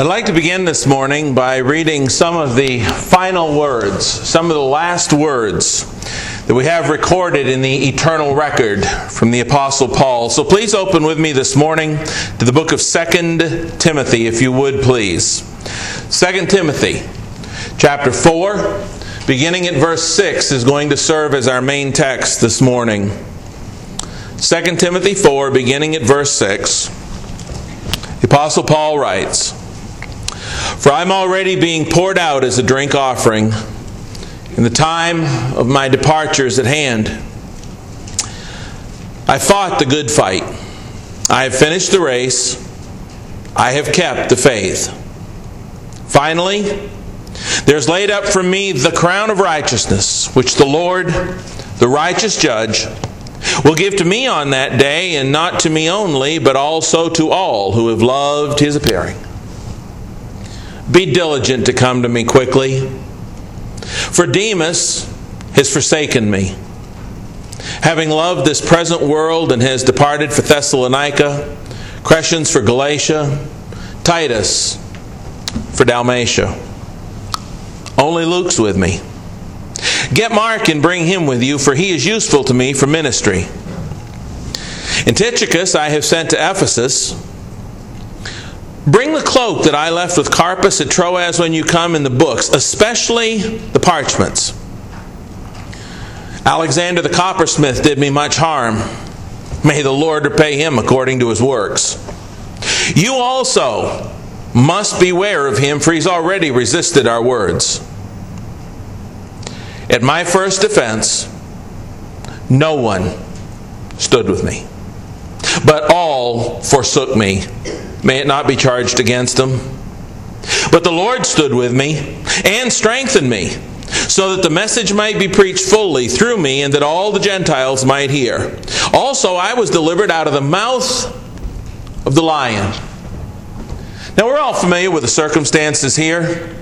I'd like to begin this morning by reading some of the final words, some of the last words that we have recorded in the eternal record from the Apostle Paul. So please open with me this morning to the book of 2 Timothy, if you would please. 2 Timothy, chapter 4, beginning at verse 6, is going to serve as our main text this morning. 2 Timothy 4, beginning at verse 6, the Apostle Paul writes, For I'm already being poured out as a drink offering, and the time of my departure is at hand. I fought the good fight. I have finished the race. I have kept the faith. Finally, there's laid up for me the crown of righteousness, which the Lord, the righteous judge, will give to me on that day, and not to me only, but also to all who have loved his appearing. Be diligent to come to me quickly, for Demas has forsaken me, having loved this present world and has departed for Thessalonica, Crescens for Galatia, Titus for Dalmatia. Only Luke's with me. Get Mark and bring him with you, for he is useful to me for ministry. And Tychicus I have sent to Ephesus. Bring the cloak that I left with Carpus at Troas when you come in the books, especially the parchments. Alexander the coppersmith did me much harm. May the Lord repay him according to his works. You also must beware of him, for he's already resisted our words. At my first defense, no one stood with me, but all forsook me. May it not be charged against them. But the Lord stood with me and strengthened me, so that the message might be preached fully through me, and that all the Gentiles might hear. Also, I was delivered out of the mouth of the lion. Now, we're all familiar with the circumstances here.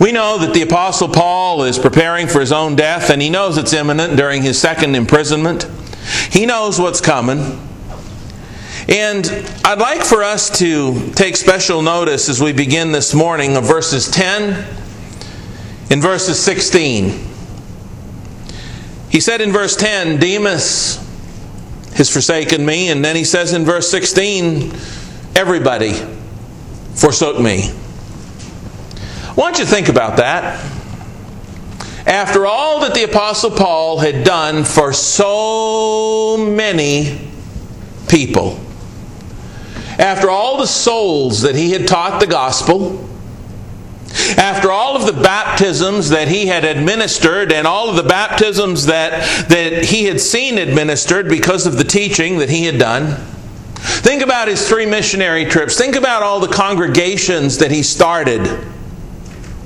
We know that the Apostle Paul is preparing for his own death, and he knows it's imminent during his second imprisonment. He knows what's coming. And I'd like for us to take special notice as we begin this morning of verses 10 and verses 16. He said in verse 10, Demas has forsaken me, and then he says in verse 16, everybody forsook me. I want you to think about that. After all that the Apostle Paul had done for so many people, after all the souls that he had taught the gospel, after all of the baptisms that he had administered and all of the baptisms that, that he had seen administered because of the teaching that he had done, think about his three missionary trips. Think about all the congregations that he started.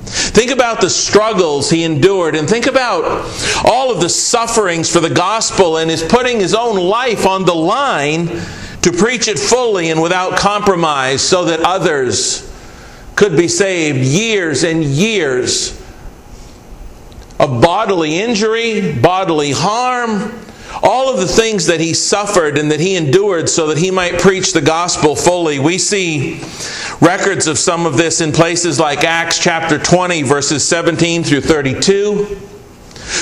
Think about the struggles he endured and think about all of the sufferings for the gospel and his putting his own life on the line to preach it fully and without compromise so that others could be saved. Years and years of bodily injury, bodily harm, all of the things that he suffered and that he endured so that he might preach the gospel fully. We see records of some of this in places like Acts chapter 20, verses 17 through 32.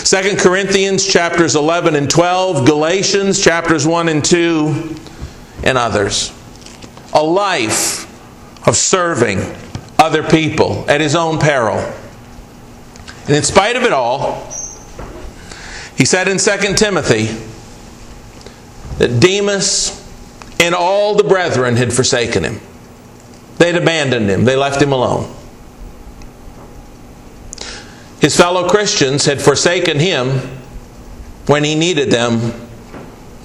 2 Corinthians chapters 11 and 12, Galatians chapters 1 and 2, and others. A life of serving other people at his own peril. And in spite of it all, he said in 2 Timothy that Demas and all the brethren had forsaken him. They'd abandoned him, they left him alone. His fellow Christians had forsaken him when he needed them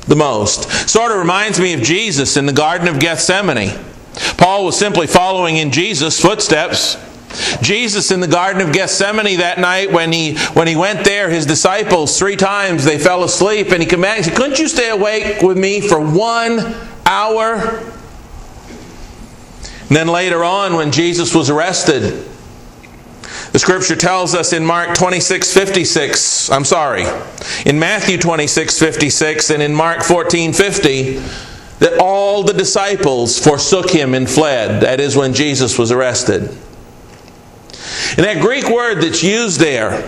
the most. Sort of reminds me of Jesus in the Garden of Gethsemane. Paul was simply following in Jesus' footsteps. Jesus in the Garden of Gethsemane that night when he when he went there, his disciples three times they fell asleep and he commanded, Couldn't you stay awake with me for one hour? And then later on, when Jesus was arrested, the scripture tells us in Mark 26 56, I'm sorry, in Matthew 26 56 and in Mark 14 50, that all the disciples forsook him and fled. That is when Jesus was arrested. And that Greek word that's used there,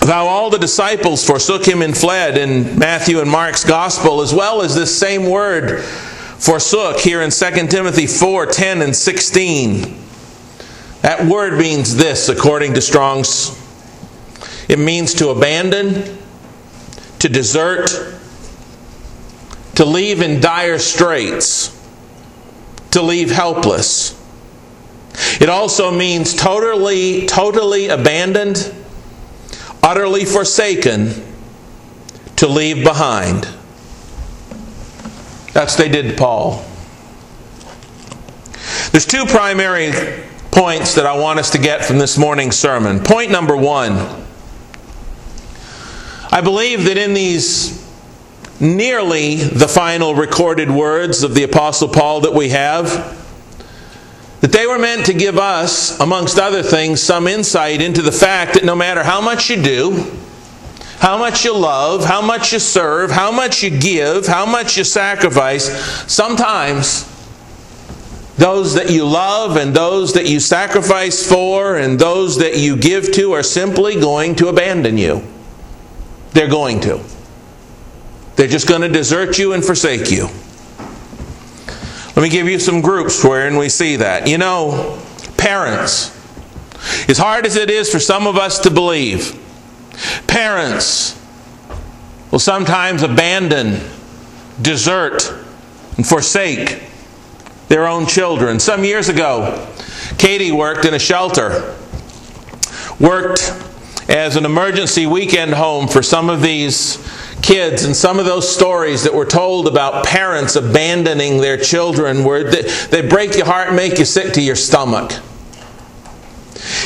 how all the disciples forsook him and fled in Matthew and Mark's gospel, as well as this same word forsook here in 2 Timothy 4 10 and 16. That word means this, according to Strong's. It means to abandon, to desert, to leave in dire straits, to leave helpless. It also means totally, totally abandoned, utterly forsaken, to leave behind. That's what they did to Paul. There's two primary points that I want us to get from this morning's sermon. Point number one I believe that in these nearly the final recorded words of the Apostle Paul that we have, that they were meant to give us, amongst other things, some insight into the fact that no matter how much you do, how much you love, how much you serve, how much you give, how much you sacrifice, sometimes those that you love and those that you sacrifice for and those that you give to are simply going to abandon you. They're going to. They're just going to desert you and forsake you. Let me give you some groups wherein we see that. You know, parents, as hard as it is for some of us to believe, parents will sometimes abandon, desert, and forsake their own children. Some years ago, Katie worked in a shelter, worked as an emergency weekend home for some of these kids and some of those stories that were told about parents abandoning their children where they, they break your heart and make you sick to your stomach.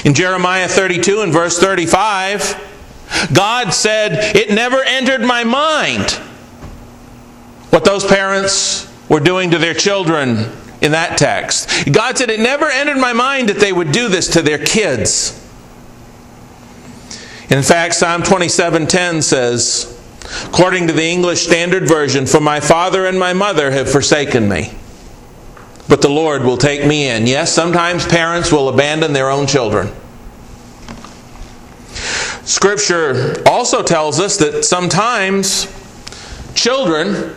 In Jeremiah 32 and verse 35, God said, It never entered my mind what those parents were doing to their children in that text. God said, It never entered my mind that they would do this to their kids. In fact, Psalm 27:10 says, According to the English Standard Version, For my father and my mother have forsaken me, but the Lord will take me in. Yes, sometimes parents will abandon their own children. Scripture also tells us that sometimes children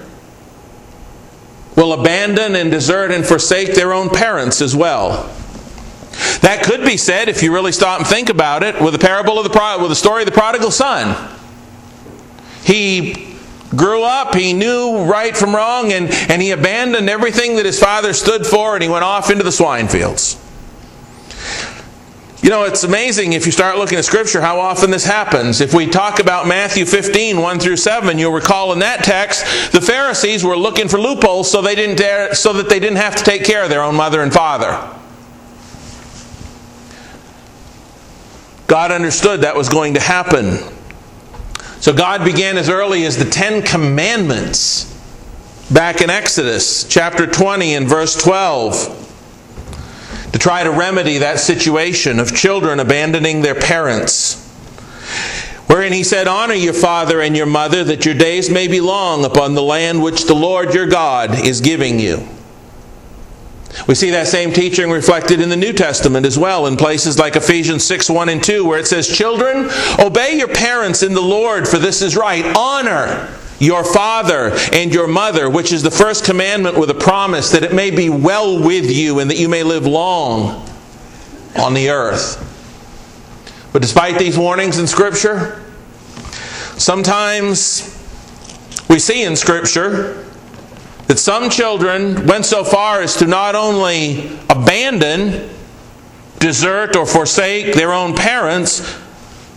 will abandon and desert and forsake their own parents as well. That could be said, if you really stop and think about it, with the parable of the with the story of the prodigal son. He grew up, he knew right from wrong, and, and he abandoned everything that his father stood for, and he went off into the swine fields. You know, it's amazing if you start looking at Scripture how often this happens. If we talk about Matthew 15, 1 through 7, you'll recall in that text, the Pharisees were looking for loopholes so, they didn't dare, so that they didn't have to take care of their own mother and father. God understood that was going to happen. So God began as early as the Ten Commandments back in Exodus chapter 20 and verse 12 to try to remedy that situation of children abandoning their parents. Wherein he said, Honor your father and your mother, that your days may be long upon the land which the Lord your God is giving you. We see that same teaching reflected in the New Testament as well, in places like Ephesians 6 1 and 2, where it says, Children, obey your parents in the Lord, for this is right. Honor your father and your mother, which is the first commandment with a promise that it may be well with you and that you may live long on the earth. But despite these warnings in Scripture, sometimes we see in Scripture that some children went so far as to not only abandon, desert, or forsake their own parents,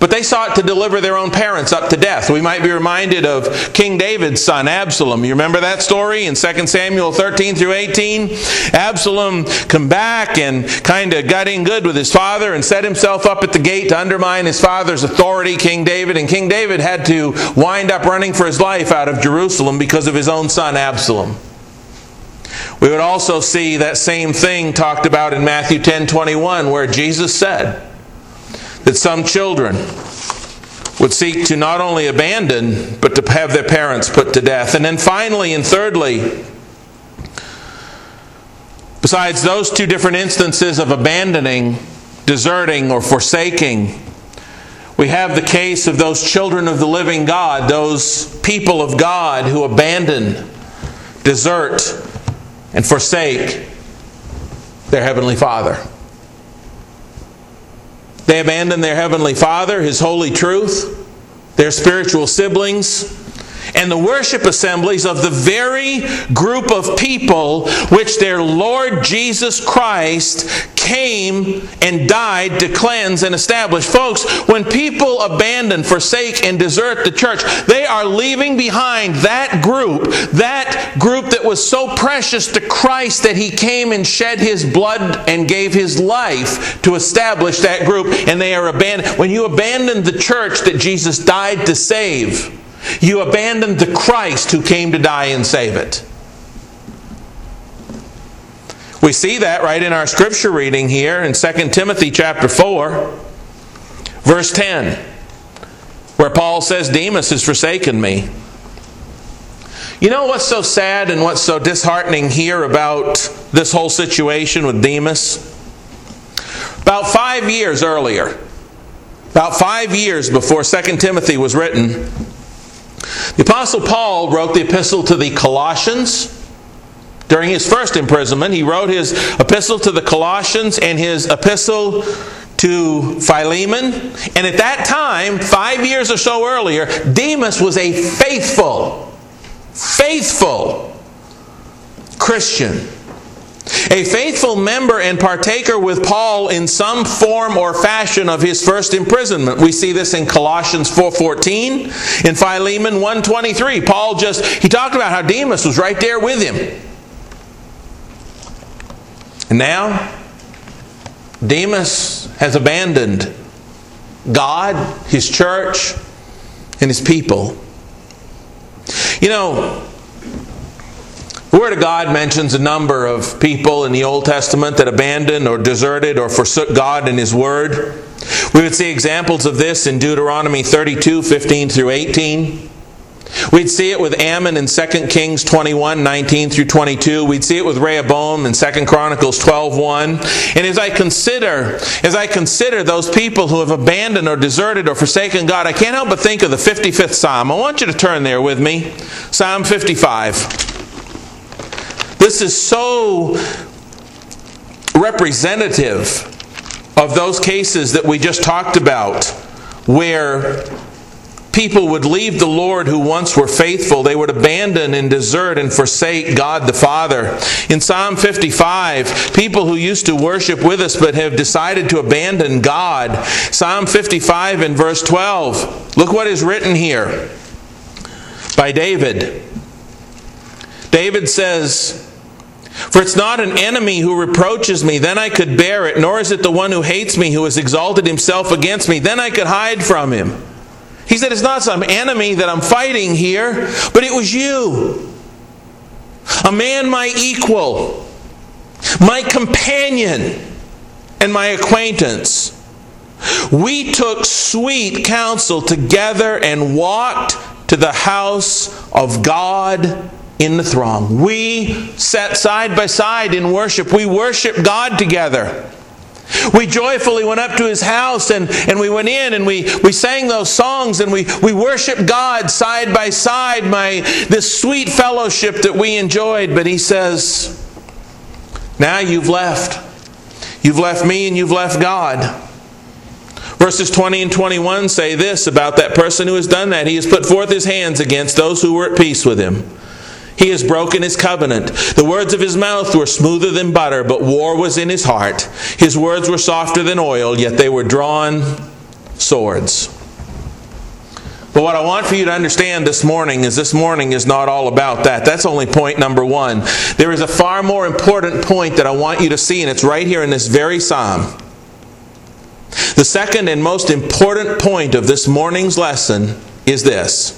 but they sought to deliver their own parents up to death. We might be reminded of King David's son, Absalom. You remember that story in 2 Samuel 13 through 18? Absalom come back and kind of got in good with his father and set himself up at the gate to undermine his father's authority, King David. And King David had to wind up running for his life out of Jerusalem because of his own son, Absalom. We would also see that same thing talked about in Matthew 10 21, where Jesus said, that some children would seek to not only abandon, but to have their parents put to death. And then finally and thirdly, Besides those two different instances of abandoning, deserting, or forsaking, we have the case of those children of the living God, those people of God who abandon, desert, and forsake their Heavenly Father. They abandon their Heavenly Father, His holy truth, their spiritual siblings, and the worship assemblies of the very group of people which their Lord Jesus Christ came and died to cleanse and establish. Folks, when people abandon, forsake, and desert the church, they are leaving behind that group, that group that was so precious to Christ that he came and shed his blood and gave his life to establish that group, and they are abandoned. When you abandon the church that Jesus died to save, you abandoned the Christ who came to die and save it. We see that right in our scripture reading here in 2 Timothy chapter 4, verse 10, where Paul says, Demas has forsaken me. You know what's so sad and what's so disheartening here about this whole situation with Demas? About five years earlier, about five years before 2 Timothy was written, the Apostle Paul wrote the epistle to the Colossians. During his first imprisonment, he wrote his epistle to the Colossians and his epistle to Philemon. And at that time, five years or so earlier, Demas was a faithful, faithful Christian. A faithful member and partaker with Paul in some form or fashion of his first imprisonment. We see this in Colossians 4:14, in Philemon 1:23. Paul just he talked about how Demas was right there with him. And now Demas has abandoned God, his church, and his people. You know, the Word of God mentions a number of people in the Old Testament that abandoned or deserted or forsook God and His Word. We would see examples of this in Deuteronomy 32 15 through 18. We'd see it with Amon in 2 Kings 21, 19 through 22. We'd see it with Rehoboam in 2 Chronicles 12, 1. And as I consider, as I consider those people who have abandoned or deserted or forsaken God, I can't help but think of the 55th Psalm. I want you to turn there with me. Psalm 55. This is so representative of those cases that we just talked about where people would leave the Lord who once were faithful. They would abandon and desert and forsake God the Father. In Psalm 55, people who used to worship with us but have decided to abandon God. Psalm 55 and verse 12. Look what is written here by David. David says, for it's not an enemy who reproaches me, then I could bear it, nor is it the one who hates me who has exalted himself against me, then I could hide from him. He said, It's not some enemy that I'm fighting here, but it was you. A man my equal, my companion, and my acquaintance. We took sweet counsel together and walked to the house of God in the throng. We sat side by side in worship. We worshiped God together. We joyfully went up to his house and, and we went in and we, we sang those songs and we, we worshiped God side by side, my this sweet fellowship that we enjoyed. But he says, Now you've left. You've left me and you've left God. Verses 20 and 21 say this about that person who has done that. He has put forth his hands against those who were at peace with him. He has broken his covenant. The words of his mouth were smoother than butter, but war was in his heart. His words were softer than oil, yet they were drawn swords. But what I want for you to understand this morning is this morning is not all about that. That's only point number one. There is a far more important point that I want you to see, and it's right here in this very psalm. The second and most important point of this morning's lesson is this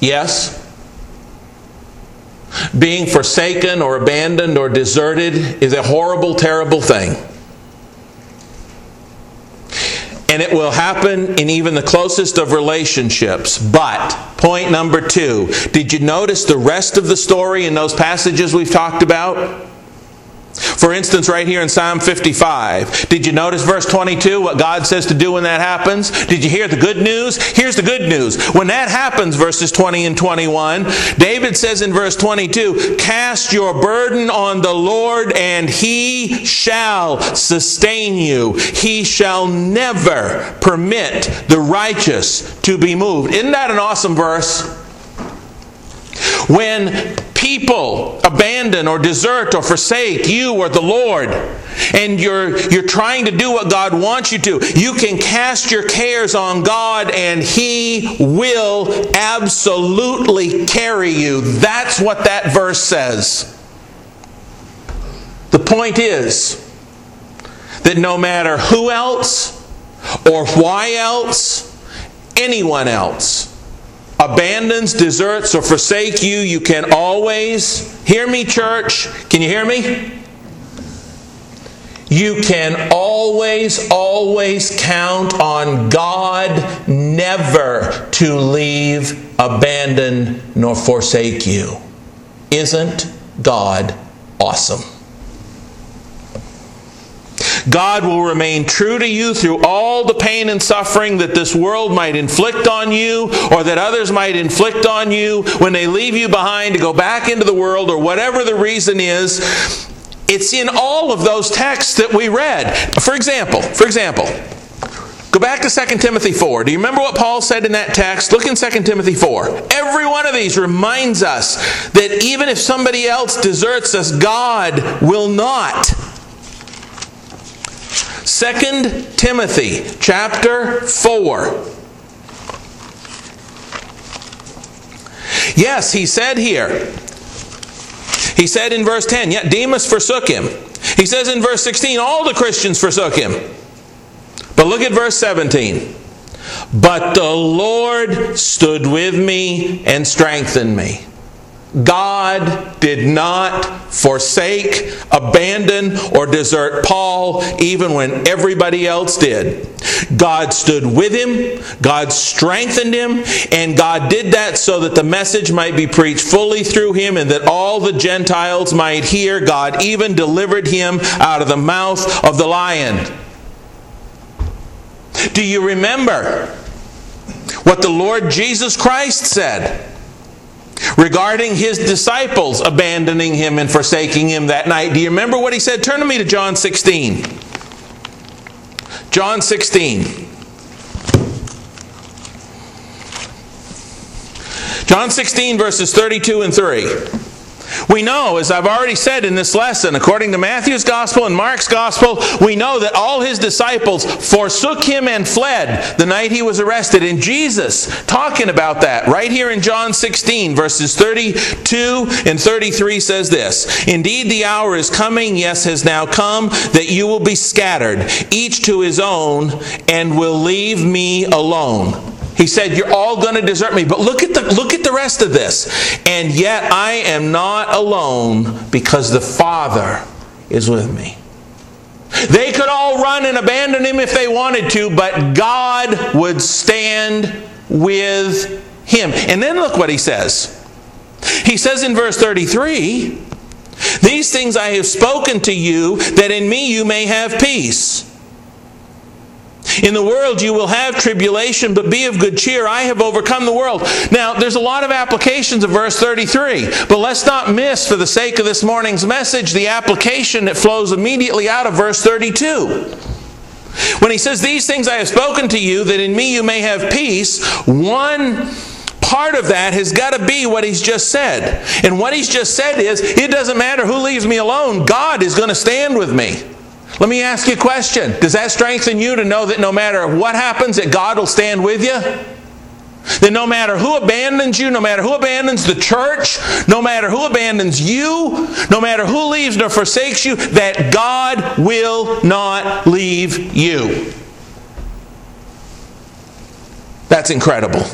Yes. Being forsaken or abandoned or deserted is a horrible, terrible thing. And it will happen in even the closest of relationships. But, point number two, did you notice the rest of the story in those passages we've talked about? For instance, right here in Psalm 55, did you notice verse 22, what God says to do when that happens? Did you hear the good news? Here's the good news. When that happens, verses 20 and 21, David says in verse 22, Cast your burden on the Lord, and he shall sustain you. He shall never permit the righteous to be moved. Isn't that an awesome verse? When people abandon or desert or forsake you or the Lord, and you're, you're trying to do what God wants you to, you can cast your cares on God and He will absolutely carry you. That's what that verse says. The point is that no matter who else or why else, anyone else, abandons, deserts, or forsake you, you can always, hear me, church, can you hear me? You can always, always count on God never to leave, abandon, nor forsake you. Isn't God awesome? God will remain true to you through all the pain and suffering that this world might inflict on you or that others might inflict on you when they leave you behind to go back into the world or whatever the reason is. It's in all of those texts that we read. For example, for example, Go back to 2 Timothy 4. Do you remember what Paul said in that text? Look in 2 Timothy 4. Every one of these reminds us that even if somebody else deserts us, God will not. 2 Timothy chapter 4. Yes, he said here. He said in verse 10, yet Demas forsook him. He says in verse 16, all the Christians forsook him. But look at verse 17. But the Lord stood with me and strengthened me. God did not forsake, abandon, or desert Paul even when everybody else did. God stood with him, God strengthened him, and God did that so that the message might be preached fully through him and that all the Gentiles might hear. God even delivered him out of the mouth of the lion. Do you remember what the Lord Jesus Christ said? Regarding his disciples abandoning him and forsaking him that night. Do you remember what he said? Turn to me to John 16. John 16. John 16, verses 32 and 3. We know, as I've already said in this lesson, according to Matthew's gospel and Mark's gospel, we know that all his disciples forsook him and fled the night he was arrested. And Jesus, talking about that, right here in John 16, verses 32 and 33, says this Indeed, the hour is coming, yes, has now come, that you will be scattered, each to his own, and will leave me alone. He said, You're all going to desert me. But look at the look at the rest of this. And yet I am not alone because the Father is with me. They could all run and abandon him if they wanted to, but God would stand with him. And then look what he says. He says in verse 33 These things I have spoken to you, that in me you may have peace. In the world you will have tribulation, but be of good cheer. I have overcome the world. Now, there's a lot of applications of verse 33, but let's not miss, for the sake of this morning's message, the application that flows immediately out of verse 32. When he says, These things I have spoken to you, that in me you may have peace, one part of that has got to be what he's just said. And what he's just said is, it doesn't matter who leaves me alone, God is going to stand with me. Let me ask you a question. Does that strengthen you to know that no matter what happens, that God will stand with you? That no matter who abandons you, no matter who abandons the church, no matter who abandons you, no matter who leaves nor forsakes you, that God will not leave you. That's incredible.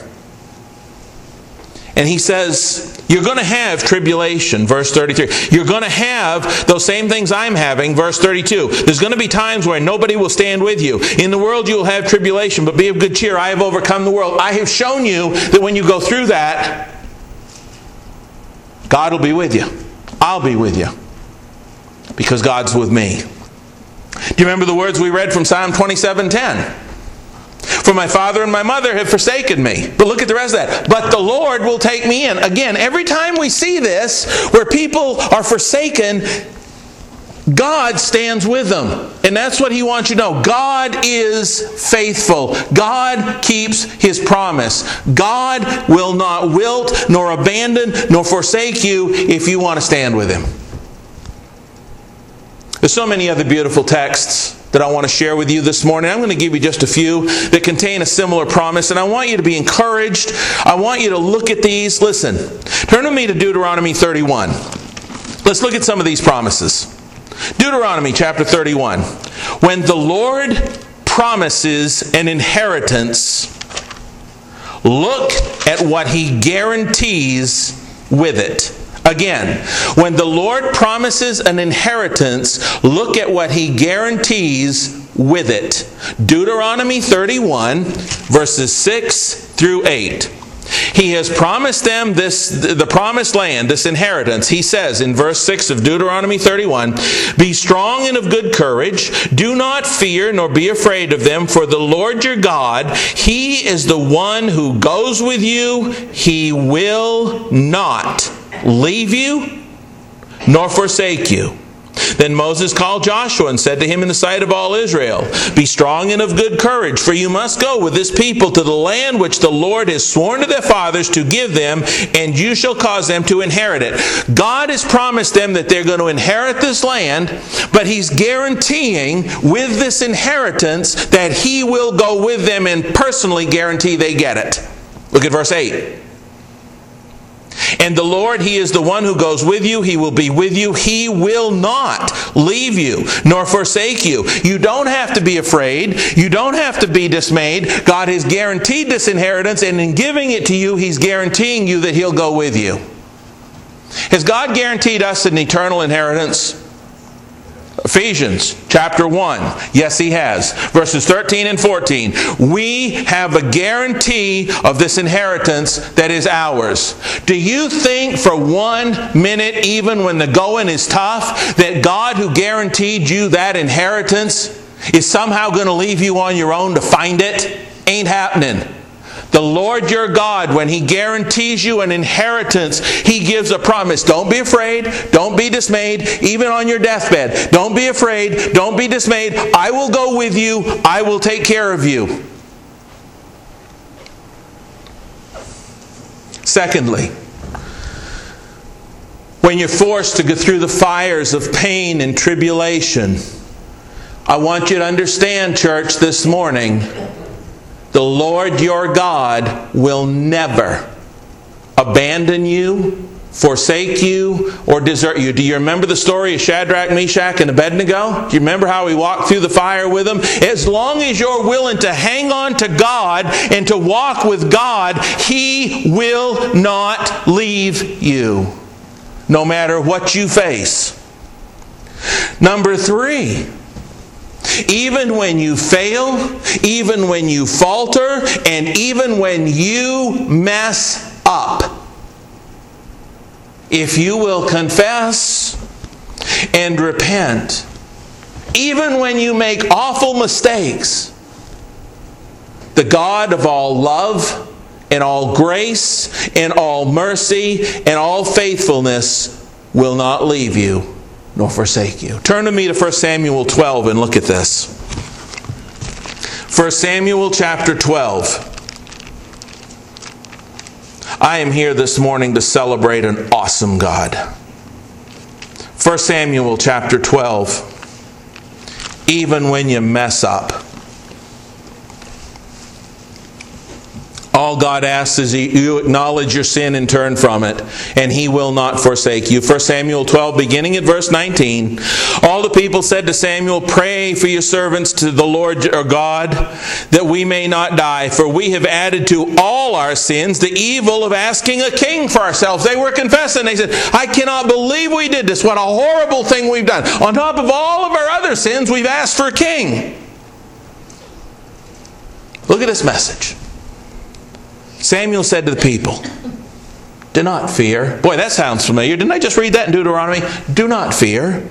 And he says, You're going to have tribulation, verse 33. You're going to have those same things I'm having, verse 32. There's going to be times where nobody will stand with you. In the world you will have tribulation, but be of good cheer. I have overcome the world. I have shown you that when you go through that, God will be with you. I'll be with you. Because God's with me. Do you remember the words we read from Psalm 27:10? For my father and my mother have forsaken me. But look at the rest of that. But the Lord will take me in. Again, every time we see this, where people are forsaken, God stands with them. And that's what he wants you to know. God is faithful. God keeps his promise. God will not wilt, nor abandon, nor forsake you if you want to stand with him. There's so many other beautiful texts that I want to share with you this morning. I'm going to give you just a few that contain a similar promise, and I want you to be encouraged. I want you to look at these. Listen, turn with me to Deuteronomy 31. Let's look at some of these promises. Deuteronomy chapter 31. When the Lord promises an inheritance, look at what he guarantees with it. Again, when the Lord promises an inheritance, look at what he guarantees with it. Deuteronomy 31, verses 6 through 8. He has promised them this the promised land, this inheritance. He says in verse 6 of Deuteronomy 31, "Be strong and of good courage, do not fear nor be afraid of them, for the Lord your God, he is the one who goes with you. He will not leave you nor forsake you. Then Moses called Joshua and said to him in the sight of all Israel, Be strong and of good courage, for you must go with this people to the land which the Lord has sworn to their fathers to give them, and you shall cause them to inherit it. God has promised them that they're going to inherit this land, but He's guaranteeing with this inheritance that He will go with them and personally guarantee they get it. Look at verse 8. And the Lord, He is the one who goes with you. He will be with you. He will not leave you nor forsake you. You don't have to be afraid. You don't have to be dismayed. God has guaranteed this inheritance, and in giving it to you, He's guaranteeing you that He'll go with you. Has God guaranteed us an eternal inheritance? Ephesians chapter 1. Yes, he has. Verses 13 and 14. We have a guarantee of this inheritance that is ours. Do you think for one minute, even when the going is tough, that God who guaranteed you that inheritance is somehow going to leave you on your own to find it? Ain't happening. The Lord your God, when He guarantees you an inheritance, He gives a promise. Don't be afraid. Don't be dismayed, even on your deathbed. Don't be afraid. Don't be dismayed. I will go with you. I will take care of you. Secondly, when you're forced to go through the fires of pain and tribulation, I want you to understand, church, this morning the Lord your God will never abandon you, forsake you, or desert you. Do you remember the story of Shadrach, Meshach, and Abednego? Do you remember how he walked through the fire with them? As long as you're willing to hang on to God and to walk with God, He will not leave you, no matter what you face. Number three, even when you fail, even when you falter, and even when you mess up, if you will confess and repent, even when you make awful mistakes, the God of all love and all grace and all mercy and all faithfulness will not leave you nor forsake you. Turn to me to 1 Samuel 12 and look at this. 1 Samuel chapter 12. I am here this morning to celebrate an awesome God. 1 Samuel chapter 12. Even when you mess up. All God asks is you acknowledge your sin and turn from it, and He will not forsake you. 1 Samuel 12, beginning at verse 19. All the people said to Samuel, Pray for your servants to the Lord our God, that we may not die, for we have added to all our sins the evil of asking a king for ourselves. They were confessing. They said, I cannot believe we did this. What a horrible thing we've done. On top of all of our other sins, we've asked for a king. Look at this message. Samuel said to the people, Do not fear. Boy, that sounds familiar. Didn't I just read that in Deuteronomy? Do not fear.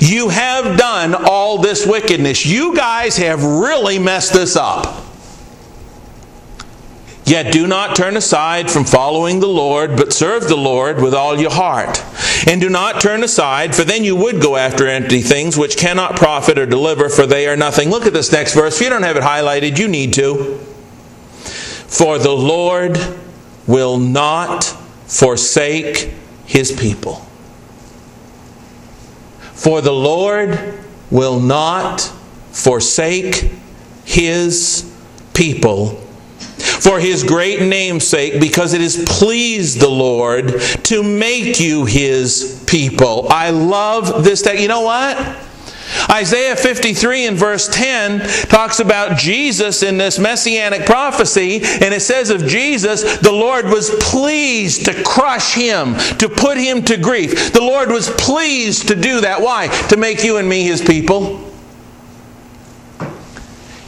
You have done all this wickedness. You guys have really messed this up. Yet do not turn aside from following the Lord, but serve the Lord with all your heart. And do not turn aside, for then you would go after empty things which cannot profit or deliver, for they are nothing. Look at this next verse. If you don't have it highlighted, you need to. For the Lord will not forsake his people. For the Lord will not forsake his people for his great name's sake, because it has pleased the Lord to make you his people. I love this text. You know what? Isaiah 53 and verse 10 talks about Jesus in this messianic prophecy, and it says of Jesus, the Lord was pleased to crush him, to put him to grief. The Lord was pleased to do that. Why? To make you and me his people.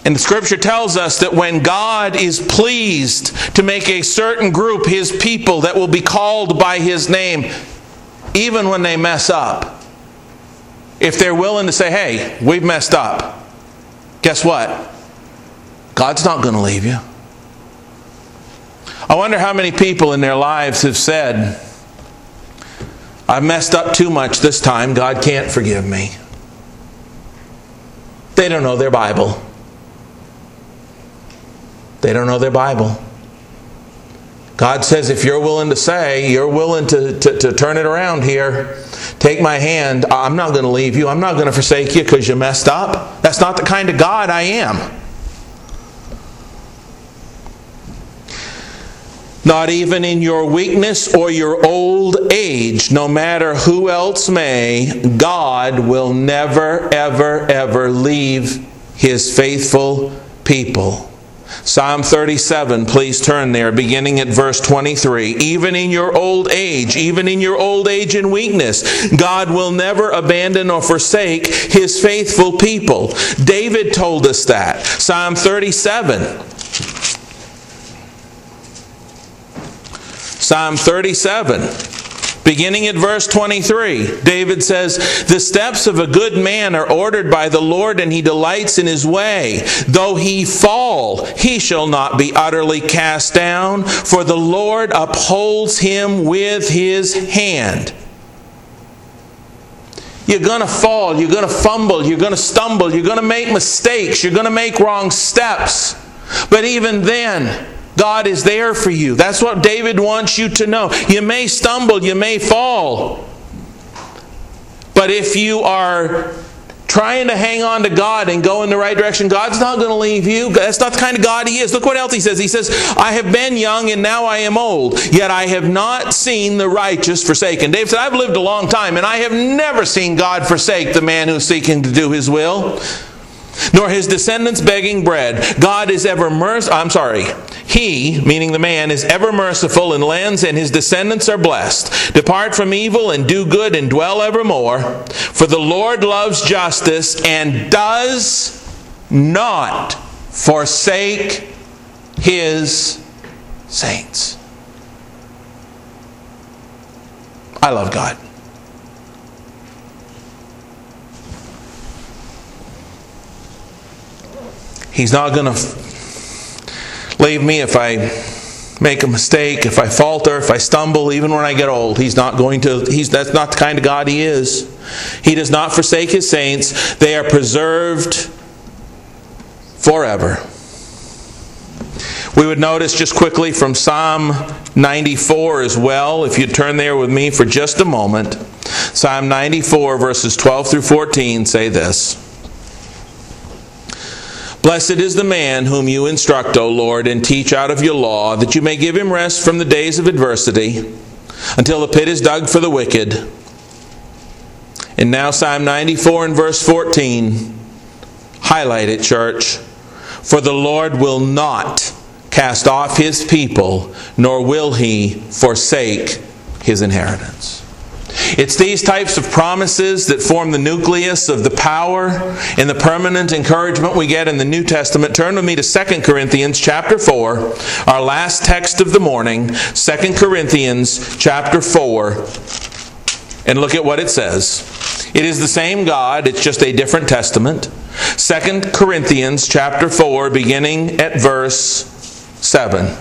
And the scripture tells us that when God is pleased to make a certain group his people that will be called by his name, even when they mess up, if they're willing to say, hey, we've messed up, guess what? God's not going to leave you. I wonder how many people in their lives have said, I've messed up too much this time, God can't forgive me. They don't know their Bible. They don't know their Bible. God says, if you're willing to say, you're willing to, to, to turn it around here, take my hand, I'm not going to leave you. I'm not going to forsake you because you messed up. That's not the kind of God I am. Not even in your weakness or your old age, no matter who else may, God will never, ever, ever leave his faithful people. Psalm 37, please turn there, beginning at verse 23. Even in your old age, even in your old age and weakness, God will never abandon or forsake his faithful people. David told us that. Psalm 37. Psalm 37. Beginning at verse 23, David says, The steps of a good man are ordered by the Lord, and he delights in his way. Though he fall, he shall not be utterly cast down, for the Lord upholds him with his hand. You're going to fall, you're going to fumble, you're going to stumble, you're going to make mistakes, you're going to make wrong steps. But even then, God is there for you. That's what David wants you to know. You may stumble, you may fall. But if you are trying to hang on to God and go in the right direction, God's not going to leave you. That's not the kind of God He is. Look what else He says. He says, I have been young and now I am old, yet I have not seen the righteous forsaken. David said, I've lived a long time and I have never seen God forsake the man who's seeking to do His will nor his descendants begging bread. God is ever merciful. I'm sorry. He, meaning the man, is ever merciful and lends, and his descendants are blessed. Depart from evil and do good and dwell evermore. For the Lord loves justice and does not forsake his saints. I love God. He's not going to leave me if I make a mistake, if I falter, if I stumble, even when I get old. He's not going to, he's, that's not the kind of God He is. He does not forsake His saints, they are preserved forever. We would notice just quickly from Psalm 94 as well, if you turn there with me for just a moment. Psalm 94, verses 12 through 14 say this. Blessed is the man whom you instruct, O Lord, and teach out of your law, that you may give him rest from the days of adversity, until the pit is dug for the wicked. And now, Psalm 94 and verse 14. Highlight it, church. For the Lord will not cast off his people, nor will he forsake his inheritance. It's these types of promises that form the nucleus of the power and the permanent encouragement we get in the New Testament. Turn with me to 2 Corinthians chapter 4, our last text of the morning, 2 Corinthians chapter 4, and look at what it says. It is the same God, it's just a different testament. 2 Corinthians chapter 4 beginning at verse 7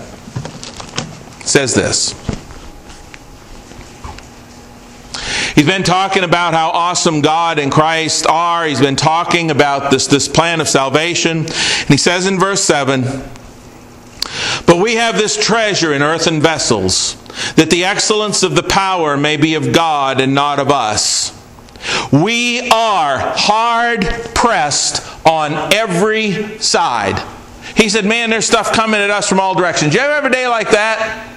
says this. He's been talking about how awesome God and Christ are. He's been talking about this, this plan of salvation. And he says in verse 7 But we have this treasure in earthen vessels, that the excellence of the power may be of God and not of us. We are hard pressed on every side. He said, Man, there's stuff coming at us from all directions. Do you ever have a day like that?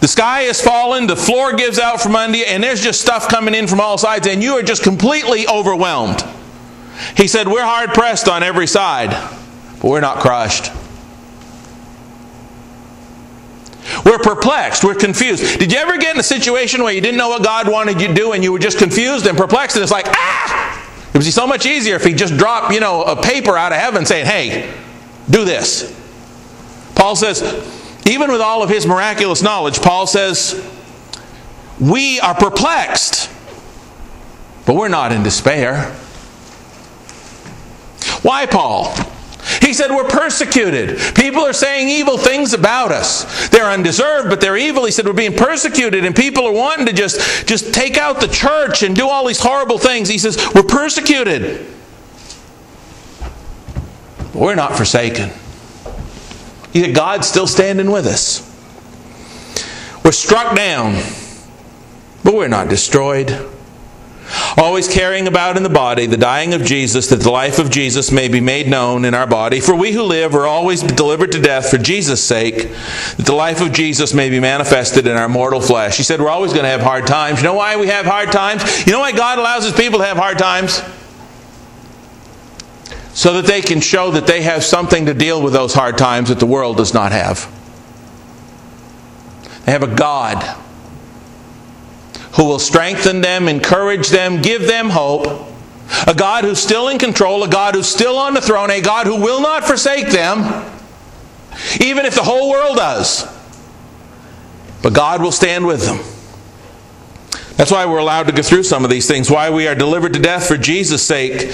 The sky has fallen, the floor gives out from under you, and there's just stuff coming in from all sides, and you are just completely overwhelmed. He said, We're hard pressed on every side, but we're not crushed. We're perplexed. We're confused. Did you ever get in a situation where you didn't know what God wanted you to do and you were just confused and perplexed and it's like, ah! It would be so much easier if he just dropped, you know, a paper out of heaven saying, hey, do this. Paul says, even with all of his miraculous knowledge, Paul says, we are perplexed, but we're not in despair. Why, Paul? He said, We're persecuted. People are saying evil things about us. They're undeserved, but they're evil. He said, We're being persecuted, and people are wanting to just, just take out the church and do all these horrible things. He says, We're persecuted. But we're not forsaken. He said, God's still standing with us. We're struck down, but we're not destroyed. Always carrying about in the body the dying of Jesus, that the life of Jesus may be made known in our body. For we who live are always delivered to death for Jesus' sake, that the life of Jesus may be manifested in our mortal flesh. He said we're always going to have hard times. You know why we have hard times? You know why God allows his people to have hard times? So that they can show that they have something to deal with those hard times that the world does not have. They have a God who will strengthen them, encourage them, give them hope. A God who's still in control, a God who's still on the throne, a God who will not forsake them, even if the whole world does. But God will stand with them. That's why we're allowed to go through some of these things, why we are delivered to death for Jesus' sake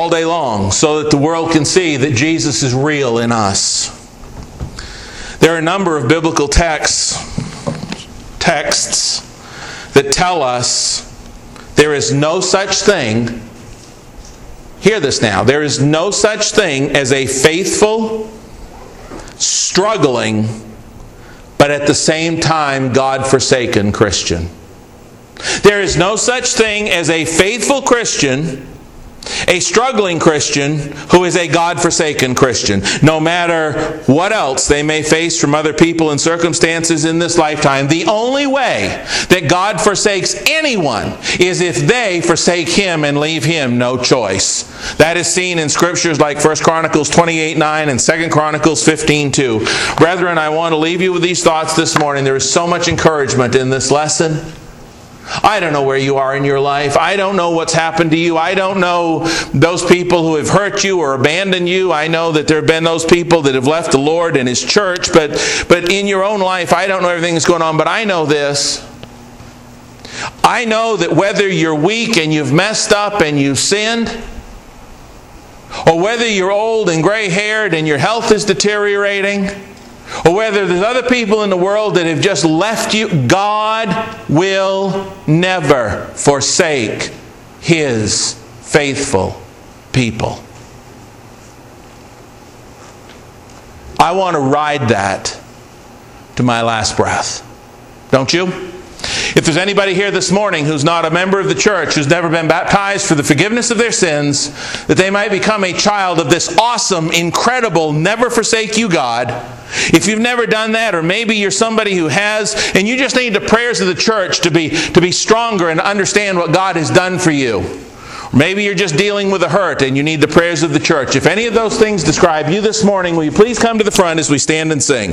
all day long so that the world can see that Jesus is real in us. There are a number of biblical texts texts that tell us there is no such thing Hear this now. There is no such thing as a faithful, struggling, but at the same time God forsaken Christian. There is no such thing as a faithful Christian a struggling Christian who is a God forsaken Christian. No matter what else they may face from other people and circumstances in this lifetime, the only way that God forsakes anyone is if they forsake Him and leave Him no choice. That is seen in scriptures like 1 Chronicles 28 9 and 2 Chronicles 15 2. Brethren, I want to leave you with these thoughts this morning. There is so much encouragement in this lesson. I don't know where you are in your life. I don't know what's happened to you. I don't know those people who have hurt you or abandoned you. I know that there have been those people that have left the Lord and His church, but, but in your own life, I don't know everything that's going on, but I know this. I know that whether you're weak and you've messed up and you've sinned, or whether you're old and gray haired and your health is deteriorating, or whether there's other people in the world that have just left you, God will never forsake His faithful people. I want to ride that to my last breath. Don't you? If there's anybody here this morning who's not a member of the church, who's never been baptized for the forgiveness of their sins, that they might become a child of this awesome, incredible, never forsake you God. If you've never done that, or maybe you're somebody who has, and you just need the prayers of the church to be, to be stronger and understand what God has done for you. Maybe you're just dealing with a hurt and you need the prayers of the church. If any of those things describe you this morning, will you please come to the front as we stand and sing?